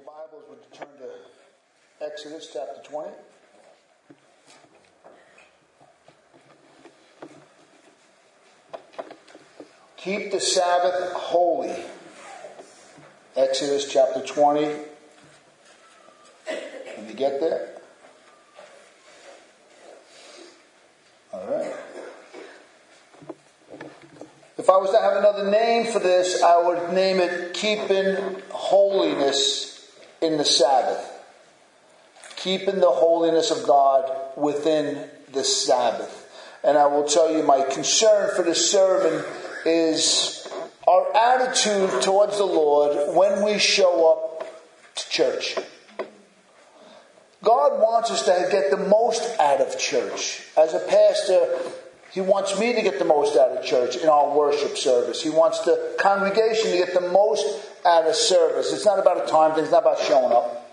Bibles, would turn to Exodus chapter 20. Keep the Sabbath holy. Exodus chapter 20. Can you get there? All right. If I was to have another name for this, I would name it Keeping Holiness in the Sabbath. Keeping the holiness of God within the Sabbath. And I will tell you, my concern for this sermon is our attitude towards the Lord when we show up to church. God wants us to get the most out of church. As a pastor, he wants me to get the most out of church in our worship service. He wants the congregation to get the most out of service. It's not about a time thing, it's not about showing up.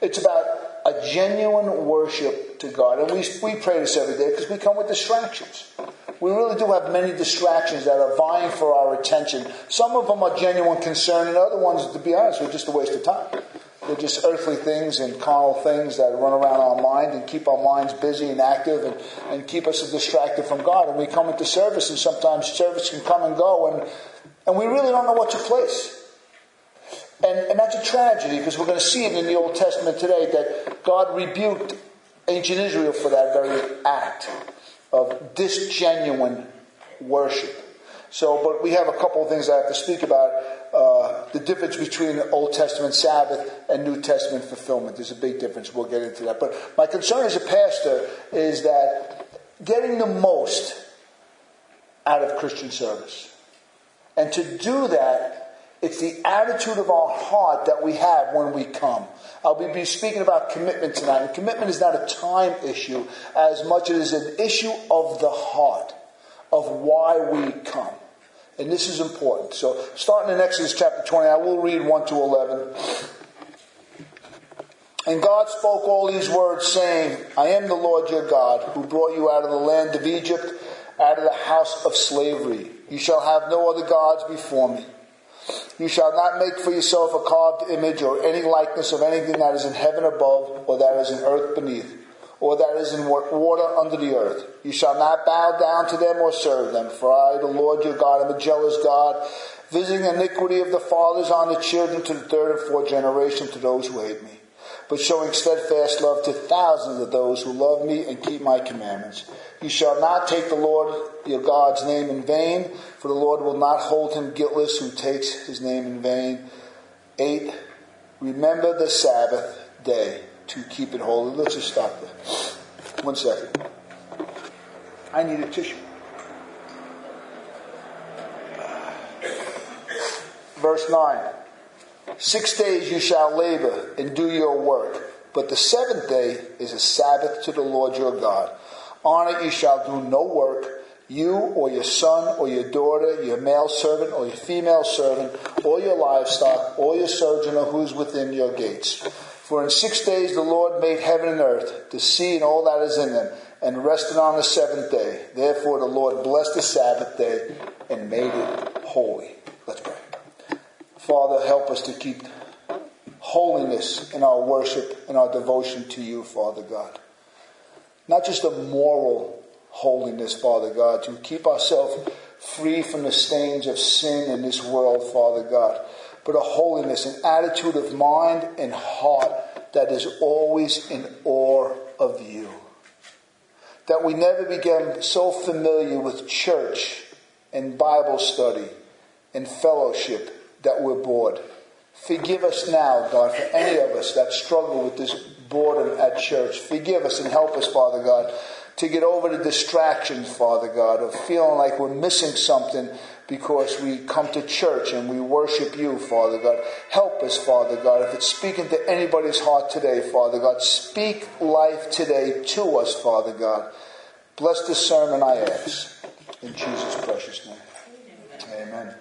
It's about a genuine worship to God. And we, we pray this every day because we come with distractions. We really do have many distractions that are vying for our attention. Some of them are genuine concern, and other ones, to be honest, are just a waste of time. They're just earthly things and carnal things that run around our mind and keep our minds busy and active and, and keep us distracted from God. And we come into service, and sometimes service can come and go, and, and we really don't know what to place. And, and that's a tragedy because we're going to see it in the Old Testament today that God rebuked ancient Israel for that very act of disgenuine worship. So, but we have a couple of things I have to speak about. Uh, the difference between Old Testament Sabbath and New Testament fulfillment. There's a big difference. We'll get into that. But my concern as a pastor is that getting the most out of Christian service. And to do that, it's the attitude of our heart that we have when we come. I'll be speaking about commitment tonight. And commitment is not a time issue as much as it is an issue of the heart, of why we come. And this is important. So, starting in Exodus chapter 20, I will read 1 to 11. And God spoke all these words, saying, I am the Lord your God, who brought you out of the land of Egypt, out of the house of slavery. You shall have no other gods before me. You shall not make for yourself a carved image or any likeness of anything that is in heaven above, or that is in earth beneath or that is in water under the earth. You shall not bow down to them or serve them, for I, the Lord your God, am a jealous God, visiting iniquity of the fathers on the children to the third and fourth generation to those who hate me, but showing steadfast love to thousands of those who love me and keep my commandments. You shall not take the Lord your God's name in vain, for the Lord will not hold him guiltless who takes his name in vain. 8. Remember the Sabbath day to keep it holy. Let's just stop there. One second. I need a tissue. Verse 9. Six days you shall labor and do your work, but the seventh day is a Sabbath to the Lord your God. On it you shall do no work, you or your son or your daughter, your male servant or your female servant, or your livestock, or your sojourner who is within your gates. For in six days the Lord made heaven and earth, the sea and all that is in them, and rested on the seventh day. Therefore the Lord blessed the Sabbath day and made it holy. Let's pray. Father, help us to keep holiness in our worship and our devotion to you, Father God. Not just a moral holiness, Father God, to keep ourselves free from the stains of sin in this world, Father God but a holiness, an attitude of mind and heart that is always in awe of you. That we never become so familiar with church and Bible study and fellowship that we're bored. Forgive us now, God, for any of us that struggle with this boredom at church. Forgive us and help us, Father God, to get over the distractions, Father God, of feeling like we're missing something because we come to church and we worship you, Father God. Help us, Father God. If it's speaking to anybody's heart today, Father God, speak life today to us, Father God. Bless the sermon, I ask. In Jesus' precious name. Amen.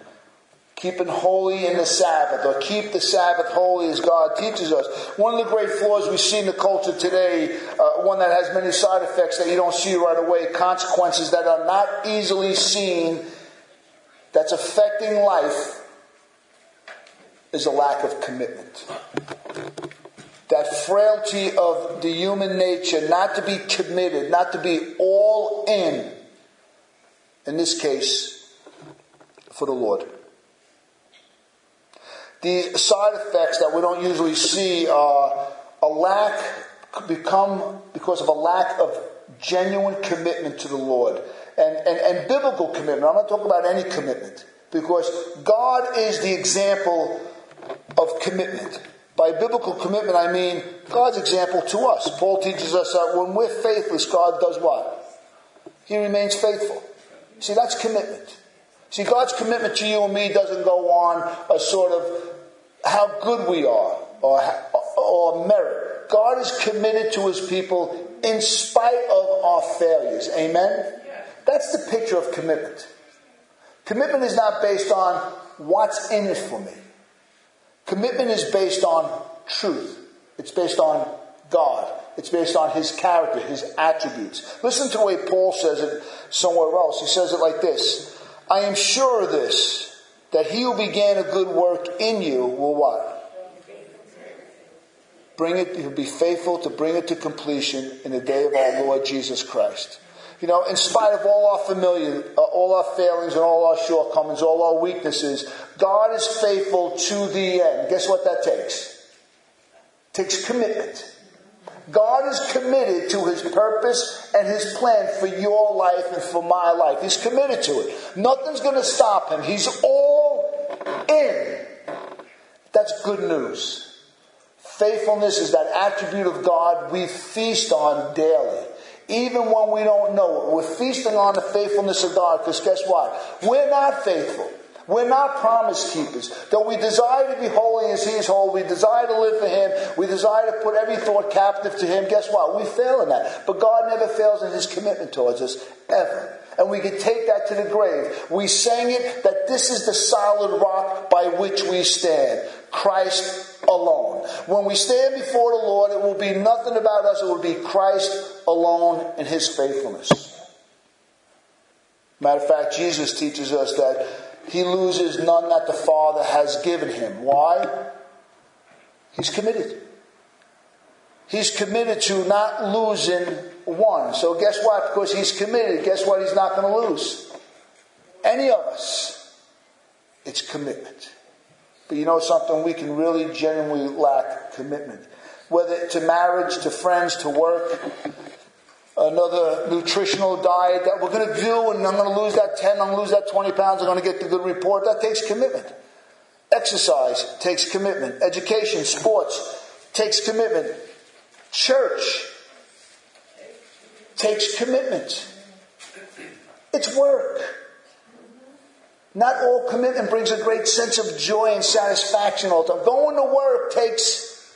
Keeping holy in the Sabbath, or keep the Sabbath holy as God teaches us. One of the great flaws we see in the culture today, uh, one that has many side effects that you don't see right away, consequences that are not easily seen that's affecting life is a lack of commitment. That frailty of the human nature not to be committed, not to be all in, in this case, for the Lord. The side effects that we don't usually see are a lack, become because of a lack of genuine commitment to the Lord. And, and, and biblical commitment. I'm not talking about any commitment. Because God is the example of commitment. By biblical commitment, I mean God's example to us. Paul teaches us that when we're faithless, God does what? He remains faithful. See, that's commitment. See, God's commitment to you and me doesn't go on a sort of how good we are or, or merit. God is committed to his people in spite of our failures. Amen? That's the picture of commitment. Commitment is not based on what's in it for me. Commitment is based on truth. It's based on God. It's based on His character, His attributes. Listen to the way Paul says it somewhere else. He says it like this I am sure of this, that He who began a good work in you will what? Bring it, he'll be faithful to bring it to completion in the day of our Lord Jesus Christ. You know, in spite of all our familiar, uh, all our failings and all our shortcomings, all our weaknesses, God is faithful to the end. Guess what that takes? It takes commitment. God is committed to his purpose and his plan for your life and for my life. He's committed to it. Nothing's going to stop him. He's all in. That's good news. Faithfulness is that attribute of God we feast on daily. Even when we don't know it, we're feasting on the faithfulness of God because guess what? We're not faithful. We're not promise keepers. Though we desire to be holy as He is holy, we desire to live for Him, we desire to put every thought captive to Him, guess what? We fail in that. But God never fails in His commitment towards us, ever. And we can take that to the grave. We sang it that this is the solid rock by which we stand. Christ alone. When we stand before the Lord, it will be nothing about us, it will be Christ alone in His faithfulness. Matter of fact, Jesus teaches us that he loses none that the Father has given him. Why? He's committed. He's committed to not losing one. So guess what? Because he's committed, guess what he's not going to lose? Any of us. It's commitment. But you know something? We can really genuinely lack commitment. Whether it's to marriage, to friends, to work, another nutritional diet that we're going to do, and I'm going to lose that 10, I'm going to lose that 20 pounds, I'm going to get the good report. That takes commitment. Exercise takes commitment. Education, sports takes commitment. Church takes commitment. It's work. Not all commitment brings a great sense of joy and satisfaction all the time. Going to work takes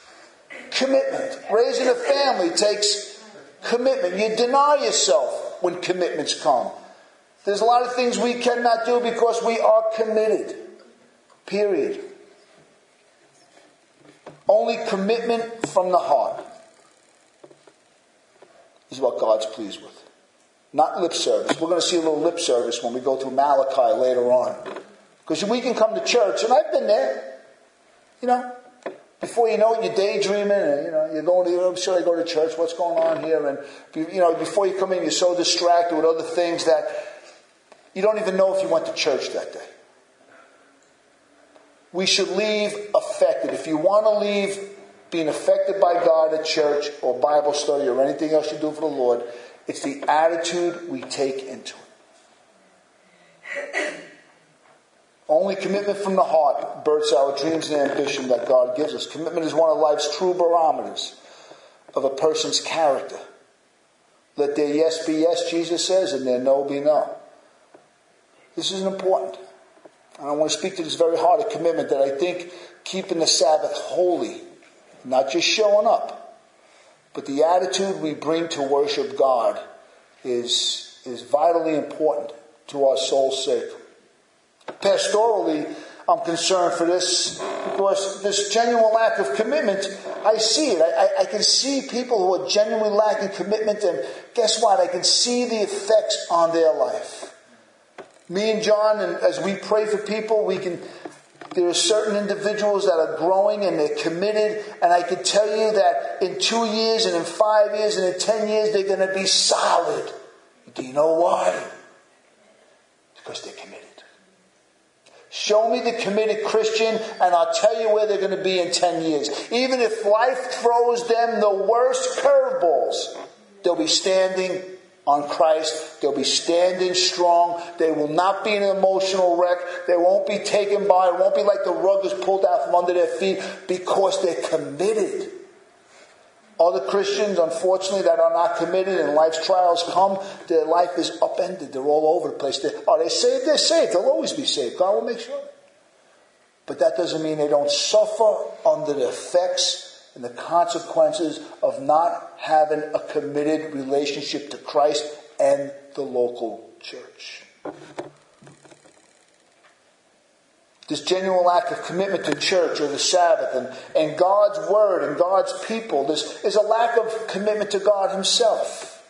commitment. Raising a family takes commitment. You deny yourself when commitments come. There's a lot of things we cannot do because we are committed. Period. Only commitment from the heart is what God's pleased with. Not lip service. We're going to see a little lip service when we go to Malachi later on. Because we can come to church, and I've been there. You know, before you know it, you're daydreaming, and you know you're going to. Oh, I'm sure I go to church. What's going on here? And you know, before you come in, you're so distracted with other things that you don't even know if you went to church that day. We should leave affected. If you want to leave being affected by God at church or Bible study or anything else you do for the Lord, it's the attitude we take into it. Only commitment from the heart births our dreams and ambition that God gives us. Commitment is one of life's true barometers of a person's character. Let their yes be yes, Jesus says, and their no be no. This is important. And I want to speak to this very heart of commitment that I think keeping the Sabbath holy, not just showing up, but the attitude we bring to worship God is, is vitally important to our soul's sake pastorally, I'm concerned for this because this genuine lack of commitment, I see it. I, I, can see people who are genuinely lacking commitment, and guess what? I can see the effects on their life. Me and John, and as we pray for people, we can There are certain individuals that are growing and they're committed, and I can tell you that in two years and in five years and in ten years they're going to be solid. Do you know why? Because they're committed. Show me the committed Christian, and I'll tell you where they're going to be in 10 years. Even if life throws them the worst curveballs, they'll be standing on Christ. They'll be standing strong. They will not be an emotional wreck. They won't be taken by, it won't be like the rug is pulled out from under their feet because they're committed. Other Christians, unfortunately, that are not committed and life's trials come, their life is upended. They're all over the place. They're, are they saved? They're saved. They'll always be saved. God will make sure. But that doesn't mean they don't suffer under the effects and the consequences of not having a committed relationship to Christ and the local church. This genuine lack of commitment to church or the Sabbath and, and God's Word and God's people. This is a lack of commitment to God Himself.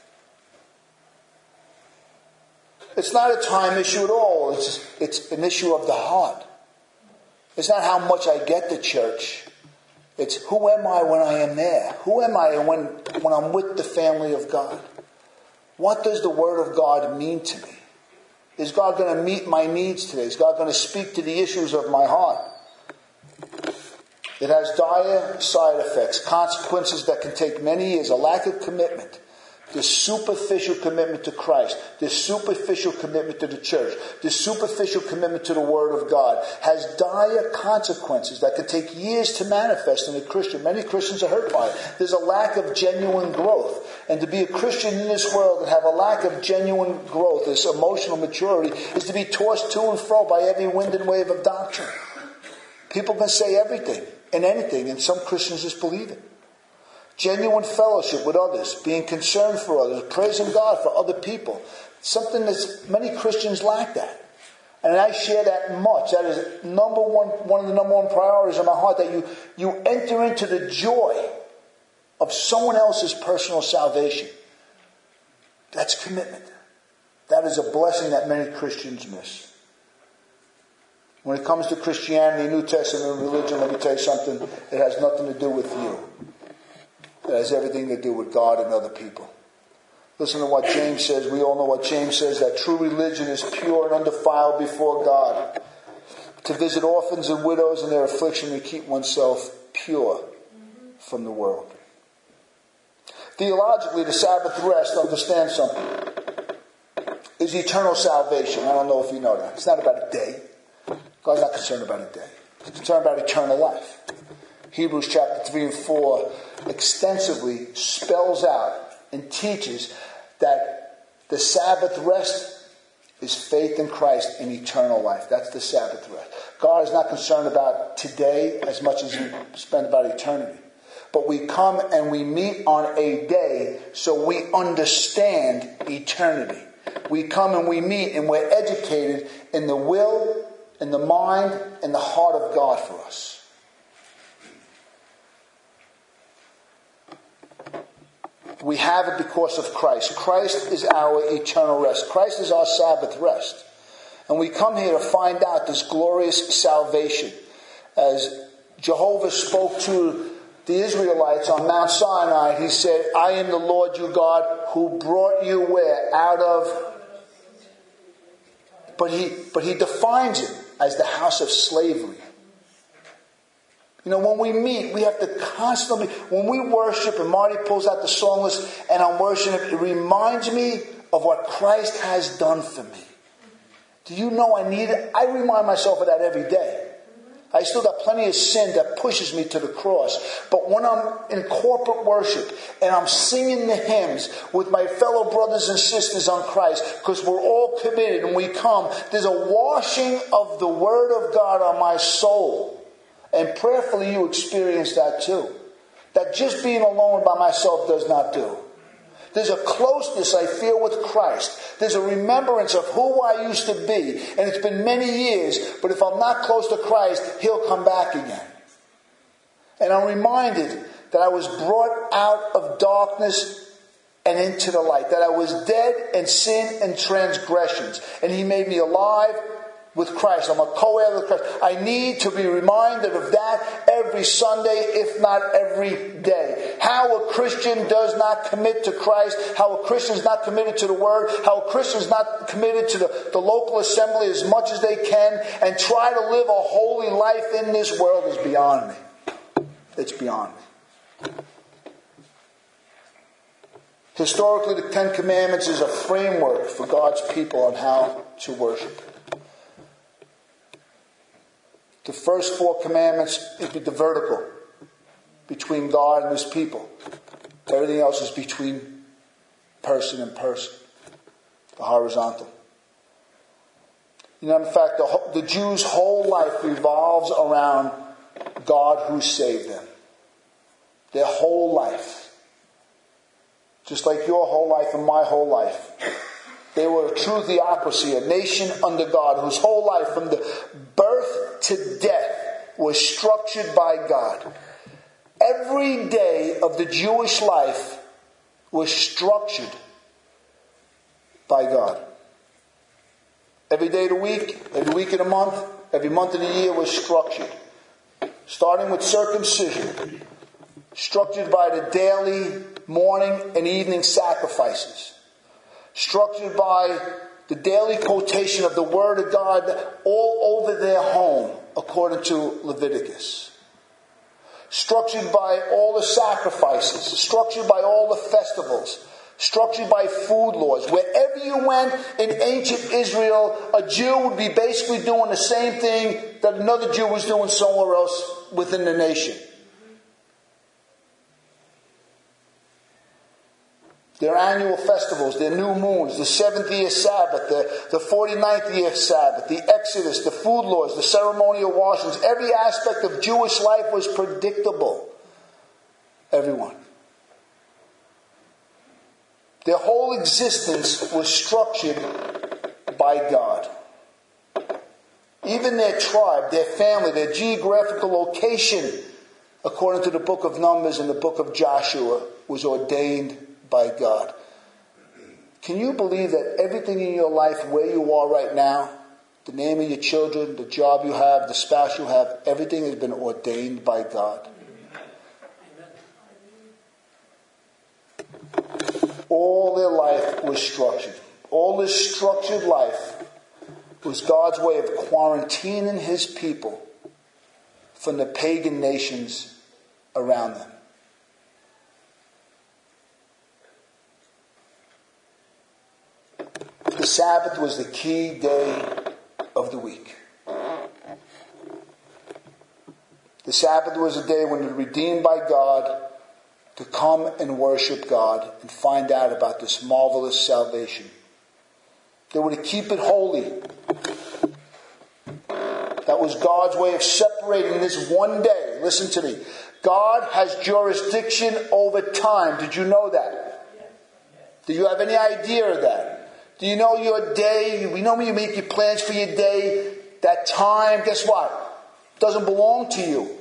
It's not a time issue at all. It's, it's an issue of the heart. It's not how much I get to church. It's who am I when I am there? Who am I when, when I'm with the family of God? What does the Word of God mean to me? Is God going to meet my needs today? Is God going to speak to the issues of my heart? It has dire side effects, consequences that can take many years, a lack of commitment this superficial commitment to Christ, this superficial commitment to the church, this superficial commitment to the Word of God has dire consequences that could take years to manifest in a Christian. Many Christians are hurt by it. There's a lack of genuine growth. And to be a Christian in this world and have a lack of genuine growth, this emotional maturity, is to be tossed to and fro by every wind and wave of doctrine. People can say everything and anything, and some Christians just believe it genuine fellowship with others, being concerned for others, praising God for other people. Something that many Christians lack that. And I share that much. That is number one, one of the number one priorities in my heart that you, you enter into the joy of someone else's personal salvation. That's commitment. That is a blessing that many Christians miss. When it comes to Christianity, New Testament religion, let me tell you something, it has nothing to do with you. It has everything to do with God and other people. Listen to what James says. We all know what James says that true religion is pure and undefiled before God. To visit orphans and widows in their affliction and keep oneself pure from the world. Theologically, the Sabbath rest, understand something, is eternal salvation. I don't know if you know that. It's not about a day. God's not concerned about a day. He's concerned about eternal life. Hebrews chapter 3 and 4 extensively spells out and teaches that the Sabbath rest is faith in Christ and eternal life. That's the Sabbath rest. God is not concerned about today as much as He spent about eternity. But we come and we meet on a day so we understand eternity. We come and we meet and we're educated in the will, in the mind, in the heart of God for us. We have it because of Christ. Christ is our eternal rest. Christ is our Sabbath rest. And we come here to find out this glorious salvation. As Jehovah spoke to the Israelites on Mount Sinai, he said, I am the Lord your God who brought you where? Out of. But he, but he defines it as the house of slavery. You know, when we meet, we have to constantly, when we worship and Marty pulls out the song list and I'm worshiping, it reminds me of what Christ has done for me. Do you know I need it? I remind myself of that every day. I still got plenty of sin that pushes me to the cross. But when I'm in corporate worship and I'm singing the hymns with my fellow brothers and sisters on Christ, because we're all committed and we come, there's a washing of the Word of God on my soul. And prayerfully, you experience that too. That just being alone by myself does not do. There's a closeness I feel with Christ. There's a remembrance of who I used to be. And it's been many years, but if I'm not close to Christ, He'll come back again. And I'm reminded that I was brought out of darkness and into the light, that I was dead in sin and transgressions. And He made me alive with Christ. I'm a co-heir with Christ. I need to be reminded of that every Sunday, if not every day. How a Christian does not commit to Christ, how a Christian is not committed to the Word, how a Christian is not committed to the, the local assembly as much as they can, and try to live a holy life in this world is beyond me. It's beyond me. Historically, the Ten Commandments is a framework for God's people on how to worship. The first four commandments is the vertical between God and his people. Everything else is between person and person, the horizontal. You know, in fact, the, the Jews' whole life revolves around God who saved them. Their whole life. Just like your whole life and my whole life. They were a true theocracy, a nation under God, whose whole life, from the birth to death, was structured by God. Every day of the Jewish life was structured by God. Every day of the week, every week of the month, every month of the year was structured. Starting with circumcision, structured by the daily morning and evening sacrifices structured by the daily quotation of the Word of God all over their home, according to Leviticus. Structured by all the sacrifices, structured by all the festivals, structured by food laws. Wherever you went in ancient Israel, a Jew would be basically doing the same thing that another Jew was doing somewhere else within the nation. Their annual festivals, their new moons, the seventh year Sabbath, the, the 49th year Sabbath, the Exodus, the food laws, the ceremonial washings. Every aspect of Jewish life was predictable. Everyone. Their whole existence was structured by God. Even their tribe, their family, their geographical location, according to the book of Numbers and the book of Joshua, was ordained by God. Can you believe that everything in your life, where you are right now, the name of your children, the job you have, the spouse you have, everything has been ordained by God? All their life was structured. All this structured life was God's way of quarantining his people from the pagan nations around them. Sabbath was the key day of the week. The Sabbath was a day when you're redeemed by God to come and worship God and find out about this marvelous salvation. They were to keep it holy. That was God's way of separating this one day. Listen to me. God has jurisdiction over time. Did you know that? Do you have any idea of that? Do you know your day? We know when you make your plans for your day, that time, guess what? It Doesn't belong to you.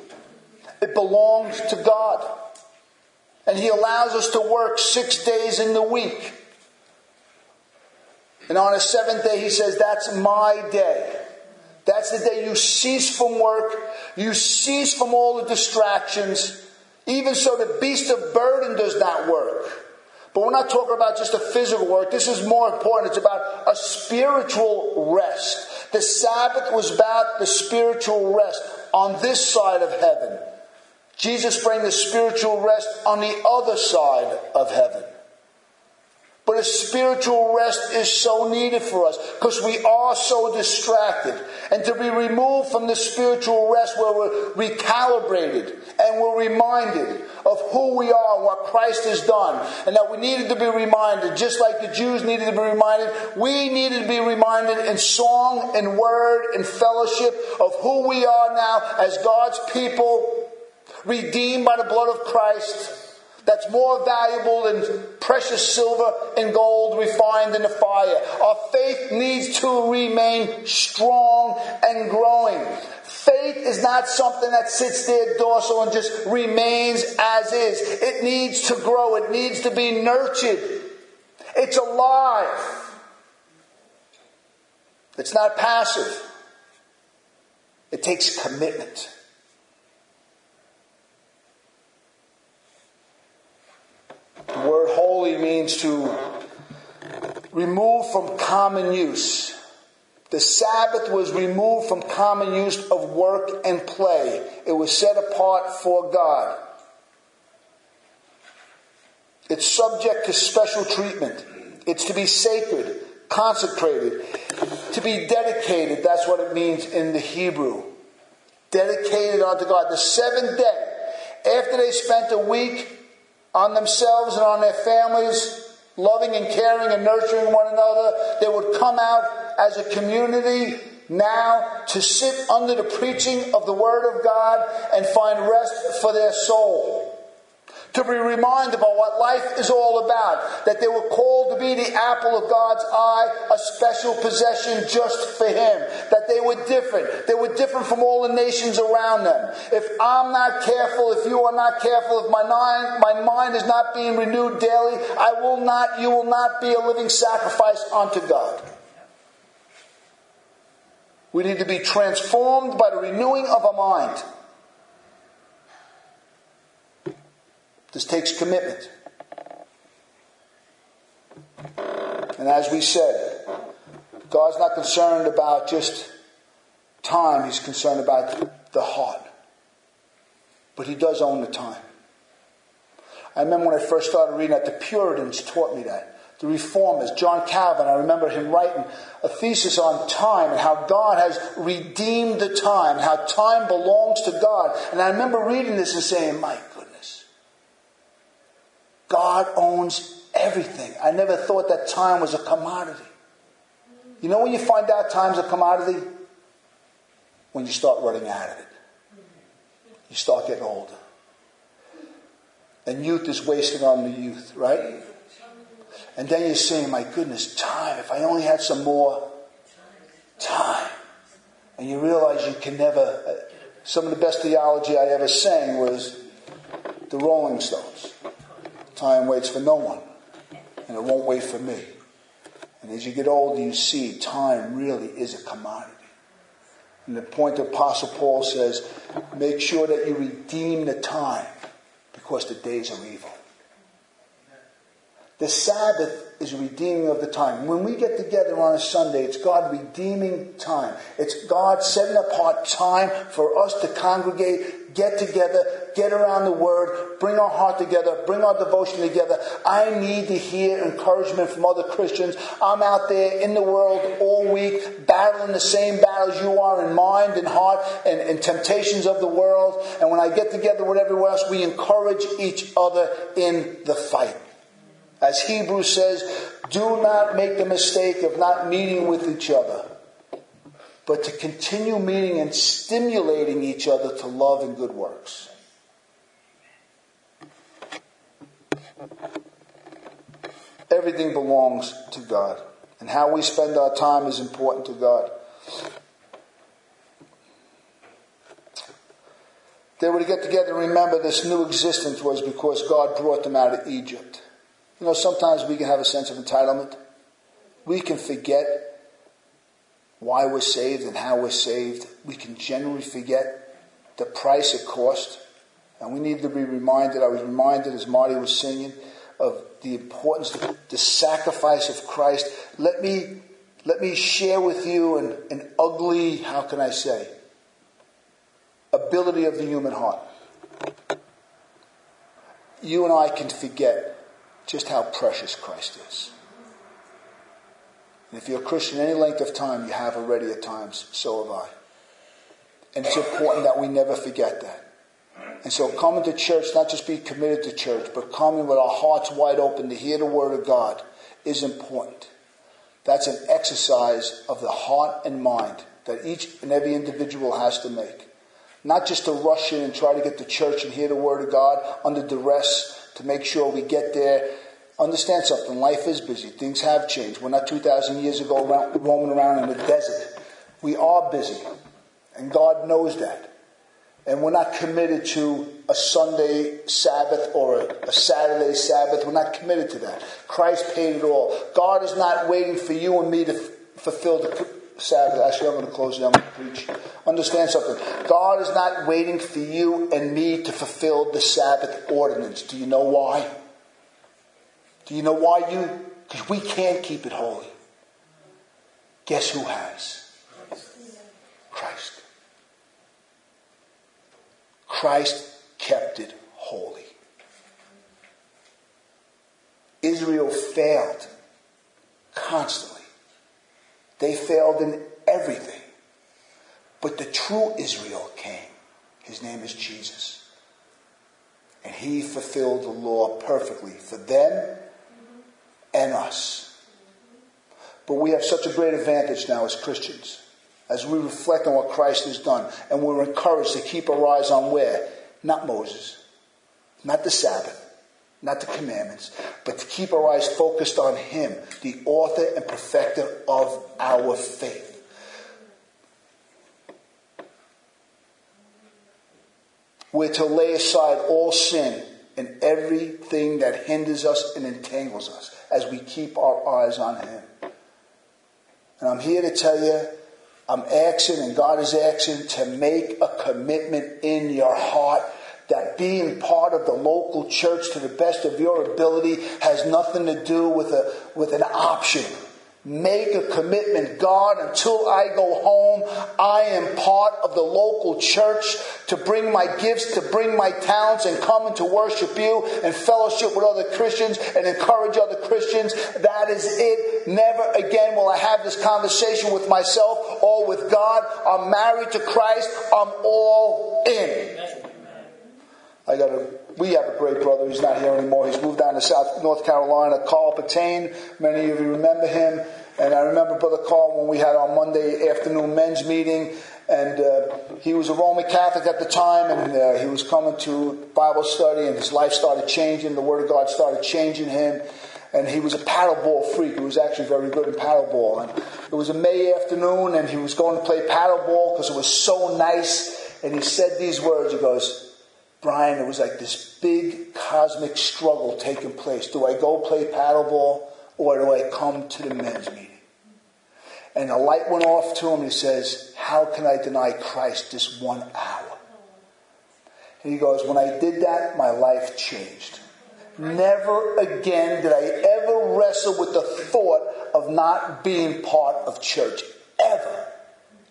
It belongs to God. And He allows us to work six days in the week. And on a seventh day, He says, That's my day. That's the day you cease from work. You cease from all the distractions. Even so, the beast of burden does not work. But we're not talking about just a physical work. This is more important. It's about a spiritual rest. The Sabbath was about the spiritual rest on this side of heaven. Jesus bring the spiritual rest on the other side of heaven. But a spiritual rest is so needed for us because we are so distracted. And to be removed from the spiritual rest where we're recalibrated and we're reminded of who we are and what Christ has done. And that we needed to be reminded, just like the Jews needed to be reminded, we needed to be reminded in song and word and fellowship of who we are now as God's people, redeemed by the blood of Christ that's more valuable than precious silver and gold refined in the fire. Our faith needs to remain strong and growing. Faith is not something that sits there dorsal and just remains as is. It needs to grow. It needs to be nurtured. It's alive. It's not passive. It takes commitment. The word holy means to remove from common use. The Sabbath was removed from common use of work and play. It was set apart for God. It's subject to special treatment. It's to be sacred, consecrated, to be dedicated. That's what it means in the Hebrew. Dedicated unto God. The seventh day, after they spent a week on themselves and on their families, loving and caring and nurturing one another, they would come out as a community now to sit under the preaching of the Word of God and find rest for their soul to be reminded about what life is all about, that they were called to be the apple of God's eye, a special possession just for Him, that they were different. They were different from all the nations around them. If I'm not careful, if you are not careful, if my mind, my mind is not being renewed daily, I will not, you will not be a living sacrifice unto God. We need to be transformed by the renewing of our mind. This takes commitment. And as we said, God's not concerned about just time, He's concerned about the heart. But He does own the time. I remember when I first started reading that, the Puritans taught me that. The Reformers, John Calvin, I remember him writing a thesis on time and how God has redeemed the time, how time belongs to God. And I remember reading this and saying, My God owns everything. I never thought that time was a commodity. You know when you find out time's a commodity? When you start running out of it. You start getting older. And youth is wasted on the youth, right? And then you're saying, my goodness, time. If I only had some more time. And you realize you can never. Uh, some of the best theology I ever sang was the Rolling Stones. Time waits for no one, and it won't wait for me. And as you get older, you see time really is a commodity. And the point the Apostle Paul says, make sure that you redeem the time because the days are evil. The Sabbath is redeeming of the time. When we get together on a Sunday, it's God redeeming time. It's God setting apart time for us to congregate, get together, get around the Word, bring our heart together, bring our devotion together. I need to hear encouragement from other Christians. I'm out there in the world all week, battling the same battles you are in mind and heart and, and temptations of the world. And when I get together with everyone else, we encourage each other in the fight. As Hebrews says, do not make the mistake of not meeting with each other, but to continue meeting and stimulating each other to love and good works. Everything belongs to God, and how we spend our time is important to God. They were to get together and remember this new existence was because God brought them out of Egypt. You know, sometimes we can have a sense of entitlement. We can forget why we're saved and how we're saved. We can generally forget the price it cost. And we need to be reminded, I was reminded as Marty was singing, of the importance, the, the sacrifice of Christ. Let me, let me share with you an, an ugly, how can I say, ability of the human heart. You and I can forget just how precious Christ is. And if you're a Christian any length of time, you have already at times, so have I. And it's important that we never forget that. And so coming to church, not just be committed to church, but coming with our hearts wide open to hear the Word of God is important. That's an exercise of the heart and mind that each and every individual has to make. Not just to rush in and try to get to church and hear the Word of God under duress to make sure we get there. Understand something. Life is busy. Things have changed. We're not 2,000 years ago roaming around in the desert. We are busy. And God knows that. And we're not committed to a Sunday Sabbath or a, Saturday Sabbath. We're not committed to that. Christ paid it all. God is not waiting for you and me to f- fulfill the, Sabbath. Actually, I'm going to close it. I'm going to preach. Understand something. God is not waiting for you and me to fulfill the Sabbath ordinance. Do you know why? Do you know why you? Because we can't keep it holy. Guess who has? Christ. Christ kept it holy. Israel failed constantly. They failed in everything. But the true Israel came. His name is Jesus. And he fulfilled the law perfectly for them and us. But we have such a great advantage now as Christians as we reflect on what Christ has done. And we're encouraged to keep our eyes on where? Not Moses, not the Sabbath, not the commandments, but to keep our eyes focused on Him, the author and perfecter of our faith. We're to lay aside all sin and everything that hinders us and entangles us as we keep our eyes on Him. And I'm here to tell you, I'm asking, and God is asking to make a commitment in your heart that being part of the local church to the best of your ability has nothing to do with a with an option. Make a commitment, God, until I go home, I am part of the local church to bring my gifts, to bring my talents, and come and to worship you and fellowship with other Christians and encourage other Christians. That is it. Never again will I have this conversation with myself or with God. I'm married to Christ. I'm all in. I got a, we have a great brother. He's not here anymore. He's moved down to South North Carolina. Carl Patain. Many of you remember him. And I remember Brother Carl when we had our Monday afternoon men's meeting. And uh, he was a Roman Catholic at the time, and uh, he was coming to Bible study, and his life started changing. The Word of God started changing him. And he was a paddleball freak. He was actually very good in paddleball. And it was a May afternoon, and he was going to play paddleball because it was so nice. And he said these words. He goes, Brian, it was like this big cosmic struggle taking place. Do I go play paddleball or do I come to the men's meeting? And the light went off to him. And he says, How can I deny Christ this one hour? And he goes, When I did that, my life changed. Never again did I ever wrestle with the thought of not being part of church. Ever.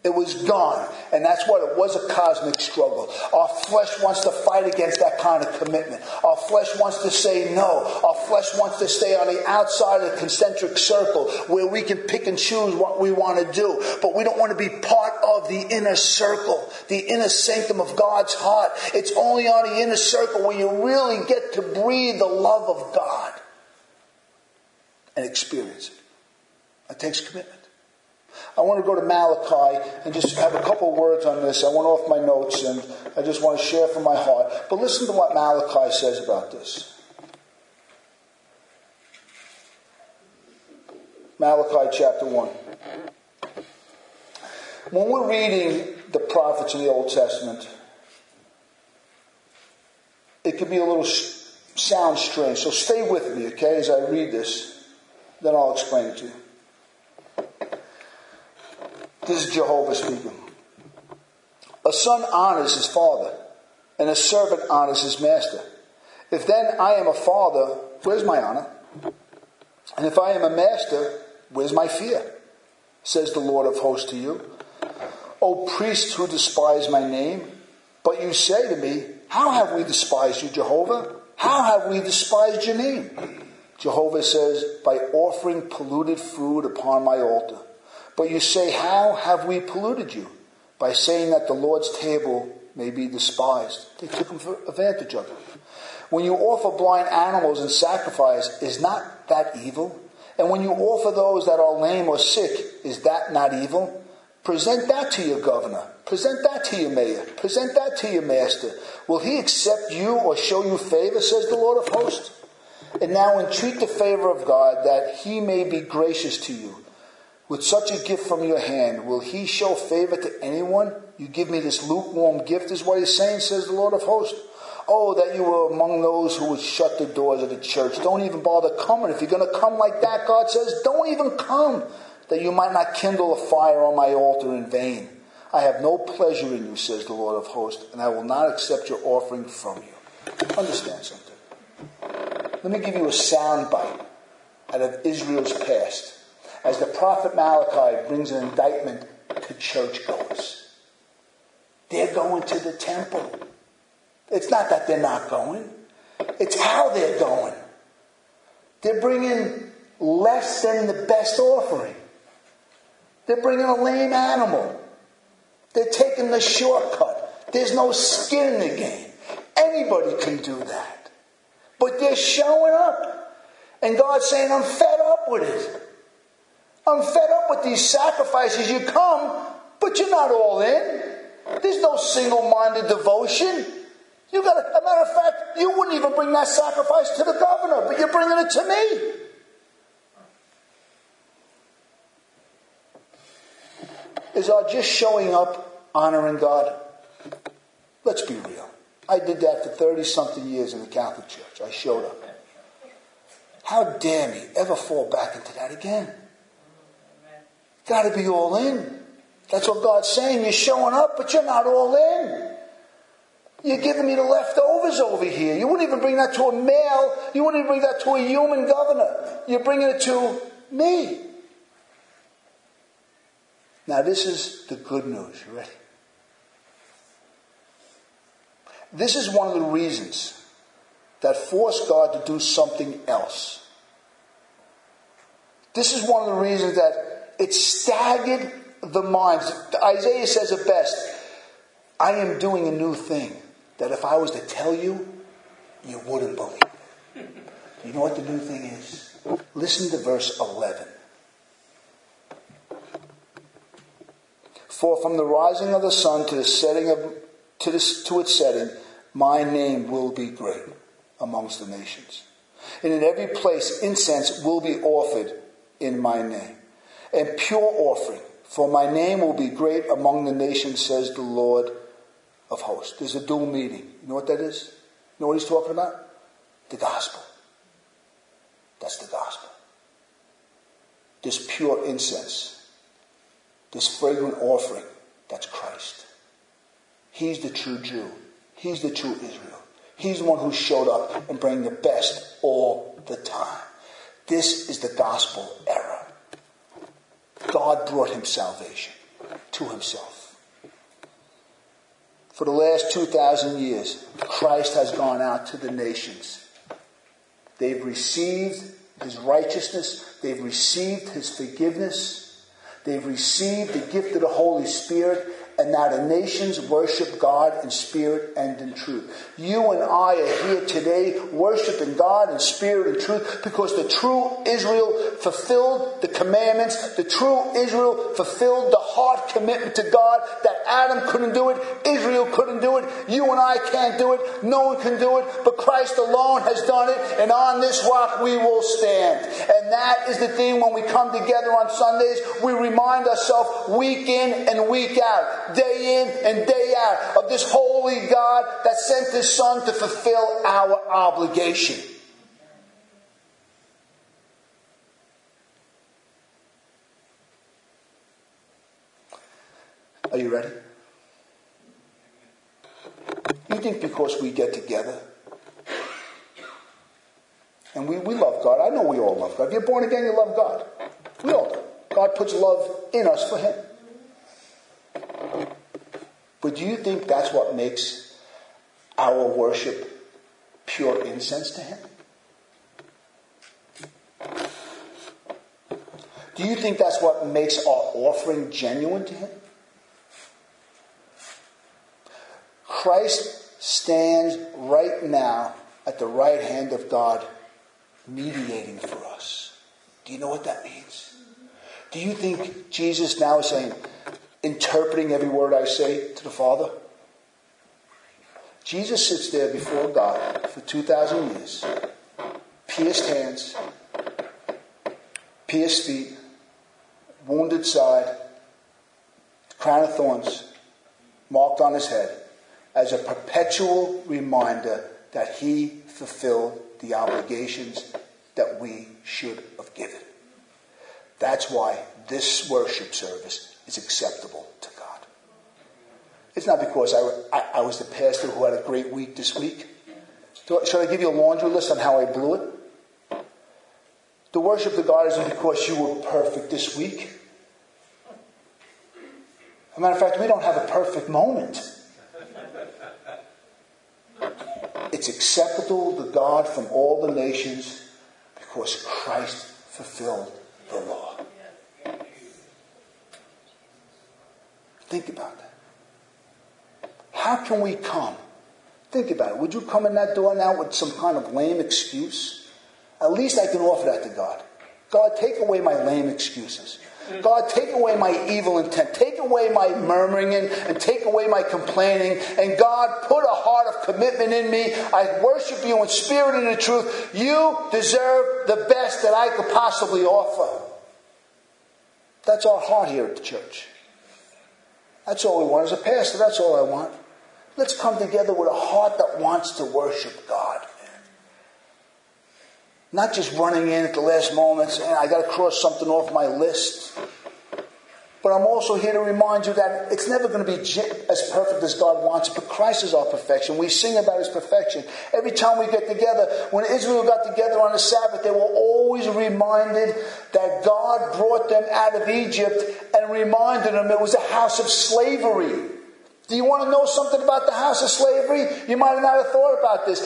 It was gone. And that's what it was a cosmic struggle. Our flesh wants to fight against that kind of commitment. Our flesh wants to say no. Our flesh wants to stay on the outside of the concentric circle where we can pick and choose what we want to do. But we don't want to be part of the inner circle, the inner sanctum of God's heart. It's only on the inner circle where you really get to breathe the love of God and experience it. It takes commitment. I want to go to Malachi and just have a couple words on this. I went off my notes and I just want to share from my heart. But listen to what Malachi says about this. Malachi chapter 1. When we're reading the prophets in the Old Testament, it can be a little sound strange. So stay with me, okay, as I read this. Then I'll explain it to you. This is Jehovah speaking. A son honors his father, and a servant honors his master. If then I am a father, where's my honor? And if I am a master, where's my fear? Says the Lord of hosts to you. O priests who despise my name, but you say to me, How have we despised you, Jehovah? How have we despised your name? Jehovah says, By offering polluted food upon my altar. But you say, How have we polluted you? By saying that the Lord's table may be despised. They took advantage of it. When you offer blind animals in sacrifice, is not that evil? And when you offer those that are lame or sick, is that not evil? Present that to your governor. Present that to your mayor. Present that to your master. Will he accept you or show you favor, says the Lord of hosts? And now entreat the favor of God that he may be gracious to you. With such a gift from your hand, will he show favor to anyone? You give me this lukewarm gift, is what he's saying, says the Lord of hosts. Oh, that you were among those who would shut the doors of the church. Don't even bother coming. If you're going to come like that, God says, don't even come. that you might not kindle a fire on my altar in vain. I have no pleasure in you, says the Lord of hosts, and I will not accept your offering from you. Understand something. Let me give you a sound bite out of Israel's past as the prophet Malachi brings an indictment to churchgoers. They're going to the temple. It's not that they're not going, it's how they're going. They're bringing less than the best offering. They're bringing a lame animal. They're taking the shortcut. There's no skin in the game. Anybody can do that. But they're showing up. And God's saying, I'm fed up with it. I'm fed up with these sacrifices. You come, but you're not all in. There's no single minded devotion. You got a matter of fact, you wouldn't even bring that sacrifice to the governor, but you're bringing it to me. Is our just showing up honoring God? Let's be real. I did that for 30 something years in the Catholic Church. I showed up. How dare me ever fall back into that again? Got to be all in. That's what God's saying. You're showing up, but you're not all in. You're giving me the leftovers over here. You wouldn't even bring that to a male. You wouldn't even bring that to a human governor. You're bringing it to me. Now, this is the good news. You ready? This is one of the reasons that force God to do something else. This is one of the reasons that it staggered the minds. Isaiah says it best I am doing a new thing that if I was to tell you, you wouldn't believe. You know what the new thing is? Listen to verse 11. For from the rising of the sun to the setting of to, this, to its setting, my name will be great amongst the nations. And in every place incense will be offered in my name, and pure offering, for my name will be great among the nations, says the Lord of hosts. There's a dual meaning. You know what that is? You know what he's talking about? The gospel. That's the gospel. This pure incense, this fragrant offering, that's Christ. He's the true Jew. He's the true Israel. He's the one who showed up and bring the best all the time. This is the gospel era. God brought him salvation to himself. For the last 2,000 years, Christ has gone out to the nations. They've received his righteousness, they've received his forgiveness, they've received the gift of the Holy Spirit, and now the nations worship God in spirit and in truth. You and I are here today worshiping God in spirit and truth because the true Israel fulfilled the commandments. The true Israel fulfilled the heart commitment to God that Adam couldn't do it, Israel couldn't do it, you and I can't do it, no one can do it, but Christ alone has done it, and on this rock we will stand. And that is the thing when we come together on Sundays, we remind ourselves week in and week out day in and day out of this holy God that sent his son to fulfill our obligation. Are you ready? You think because we get together and we, we love God, I know we all love God. If you're born again, you love God. We all do. God puts love in us for Him. But do you think that's what makes our worship pure incense to Him? Do you think that's what makes our offering genuine to Him? Christ stands right now at the right hand of God, mediating for us. Do you know what that means? Do you think Jesus now is saying, interpreting every word I say to the Father? Jesus sits there before God for 2,000 years, pierced hands, pierced feet, wounded side, crown of thorns marked on his head as a perpetual reminder that he fulfilled the obligations that we should have given. That's why this worship service is acceptable to God. It's not because I, I, I was the pastor who had a great week this week. Should I give you a laundry list on how I blew it? The worship of God isn't because you were perfect this week. As a matter of fact, we don't have a perfect moment. It's acceptable to God from all the nations because Christ fulfilled the law. Think about that. How can we come? Think about it. Would you come in that door now with some kind of lame excuse? At least I can offer that to God. God, take away my lame excuses. God, take away my evil intent. Take away my murmuring and, and take away my complaining. And God, put a heart of commitment in me. I worship you in spirit and in truth. You deserve the best that I could possibly offer. That's our heart here at the church. That's all we want as a pastor. That's all I want. Let's come together with a heart that wants to worship God. Not just running in at the last moment saying, I got to cross something off my list. But I'm also here to remind you that it's never going to be as perfect as God wants, but Christ is our perfection. We sing about his perfection. Every time we get together, when Israel got together on the Sabbath, they were always reminded that God brought them out of Egypt and reminded them it was a house of slavery. Do you want to know something about the house of slavery? You might not have thought about this.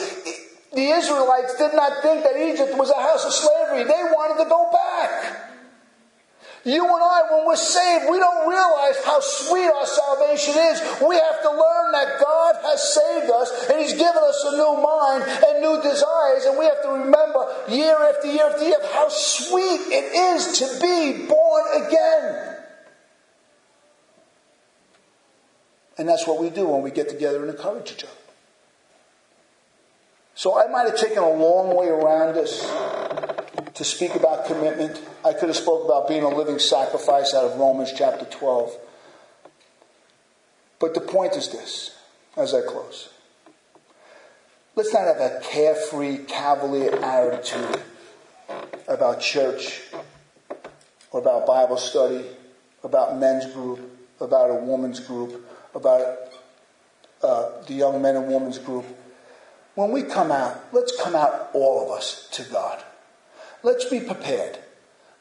The Israelites did not think that Egypt was a house of slavery. They wanted to go back. You and I, when we're saved, we don't realize how sweet our salvation is. We have to learn that God has saved us and He's given us a new mind and new desires. And we have to remember year after year after year how sweet it is to be born again. And that's what we do when we get together and encourage each other. So I might have taken a long way around this to speak about commitment. I could have spoke about being a living sacrifice out of Romans chapter 12. But the point is this, as I close. Let's not have a carefree, cavalier attitude about church, or about Bible study, about men's group, about a woman's group, about uh, the young men and women's group when we come out, let's come out, all of us, to God. Let's be prepared.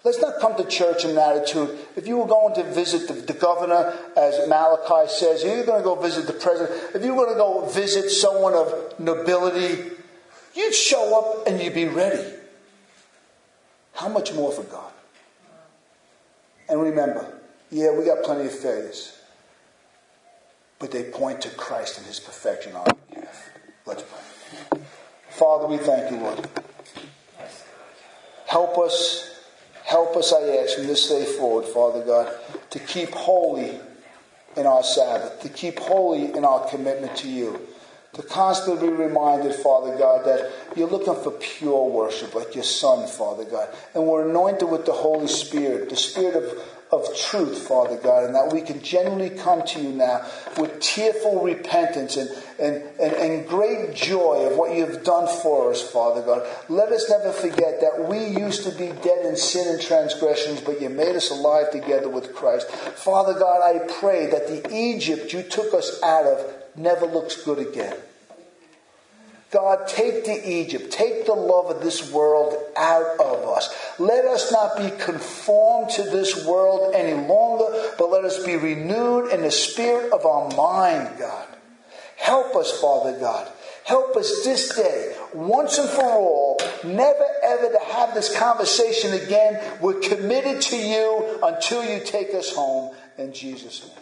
Let's not come to church in an attitude. If you were going to visit the, the governor, as Malachi says, you're going to go visit the president, if you were going to go visit someone of nobility, you'd show up and you'd be ready. How much more for God? And remember, yeah, we got plenty of failures, but they point to Christ and his perfection on our behalf. Let's pray. Father, we thank you, Lord. Help us, help us, I ask, from this day forward, Father God, to keep holy in our Sabbath, to keep holy in our commitment to you, to constantly be reminded, Father God, that you're looking for pure worship, like your Son, Father God. And we're anointed with the Holy Spirit, the Spirit of of truth, Father God, and that we can genuinely come to you now with tearful repentance and, and, and, and great joy of what you have done for us, Father God. Let us never forget that we used to be dead in sin and transgressions, but you made us alive together with Christ. Father God, I pray that the Egypt you took us out of never looks good again. God, take the Egypt, take the love of this world out of us. Let us not be conformed to this world any longer, but let us be renewed in the spirit of our mind, God. Help us, Father God. Help us this day, once and for all, never ever to have this conversation again. We're committed to you until you take us home. In Jesus' name.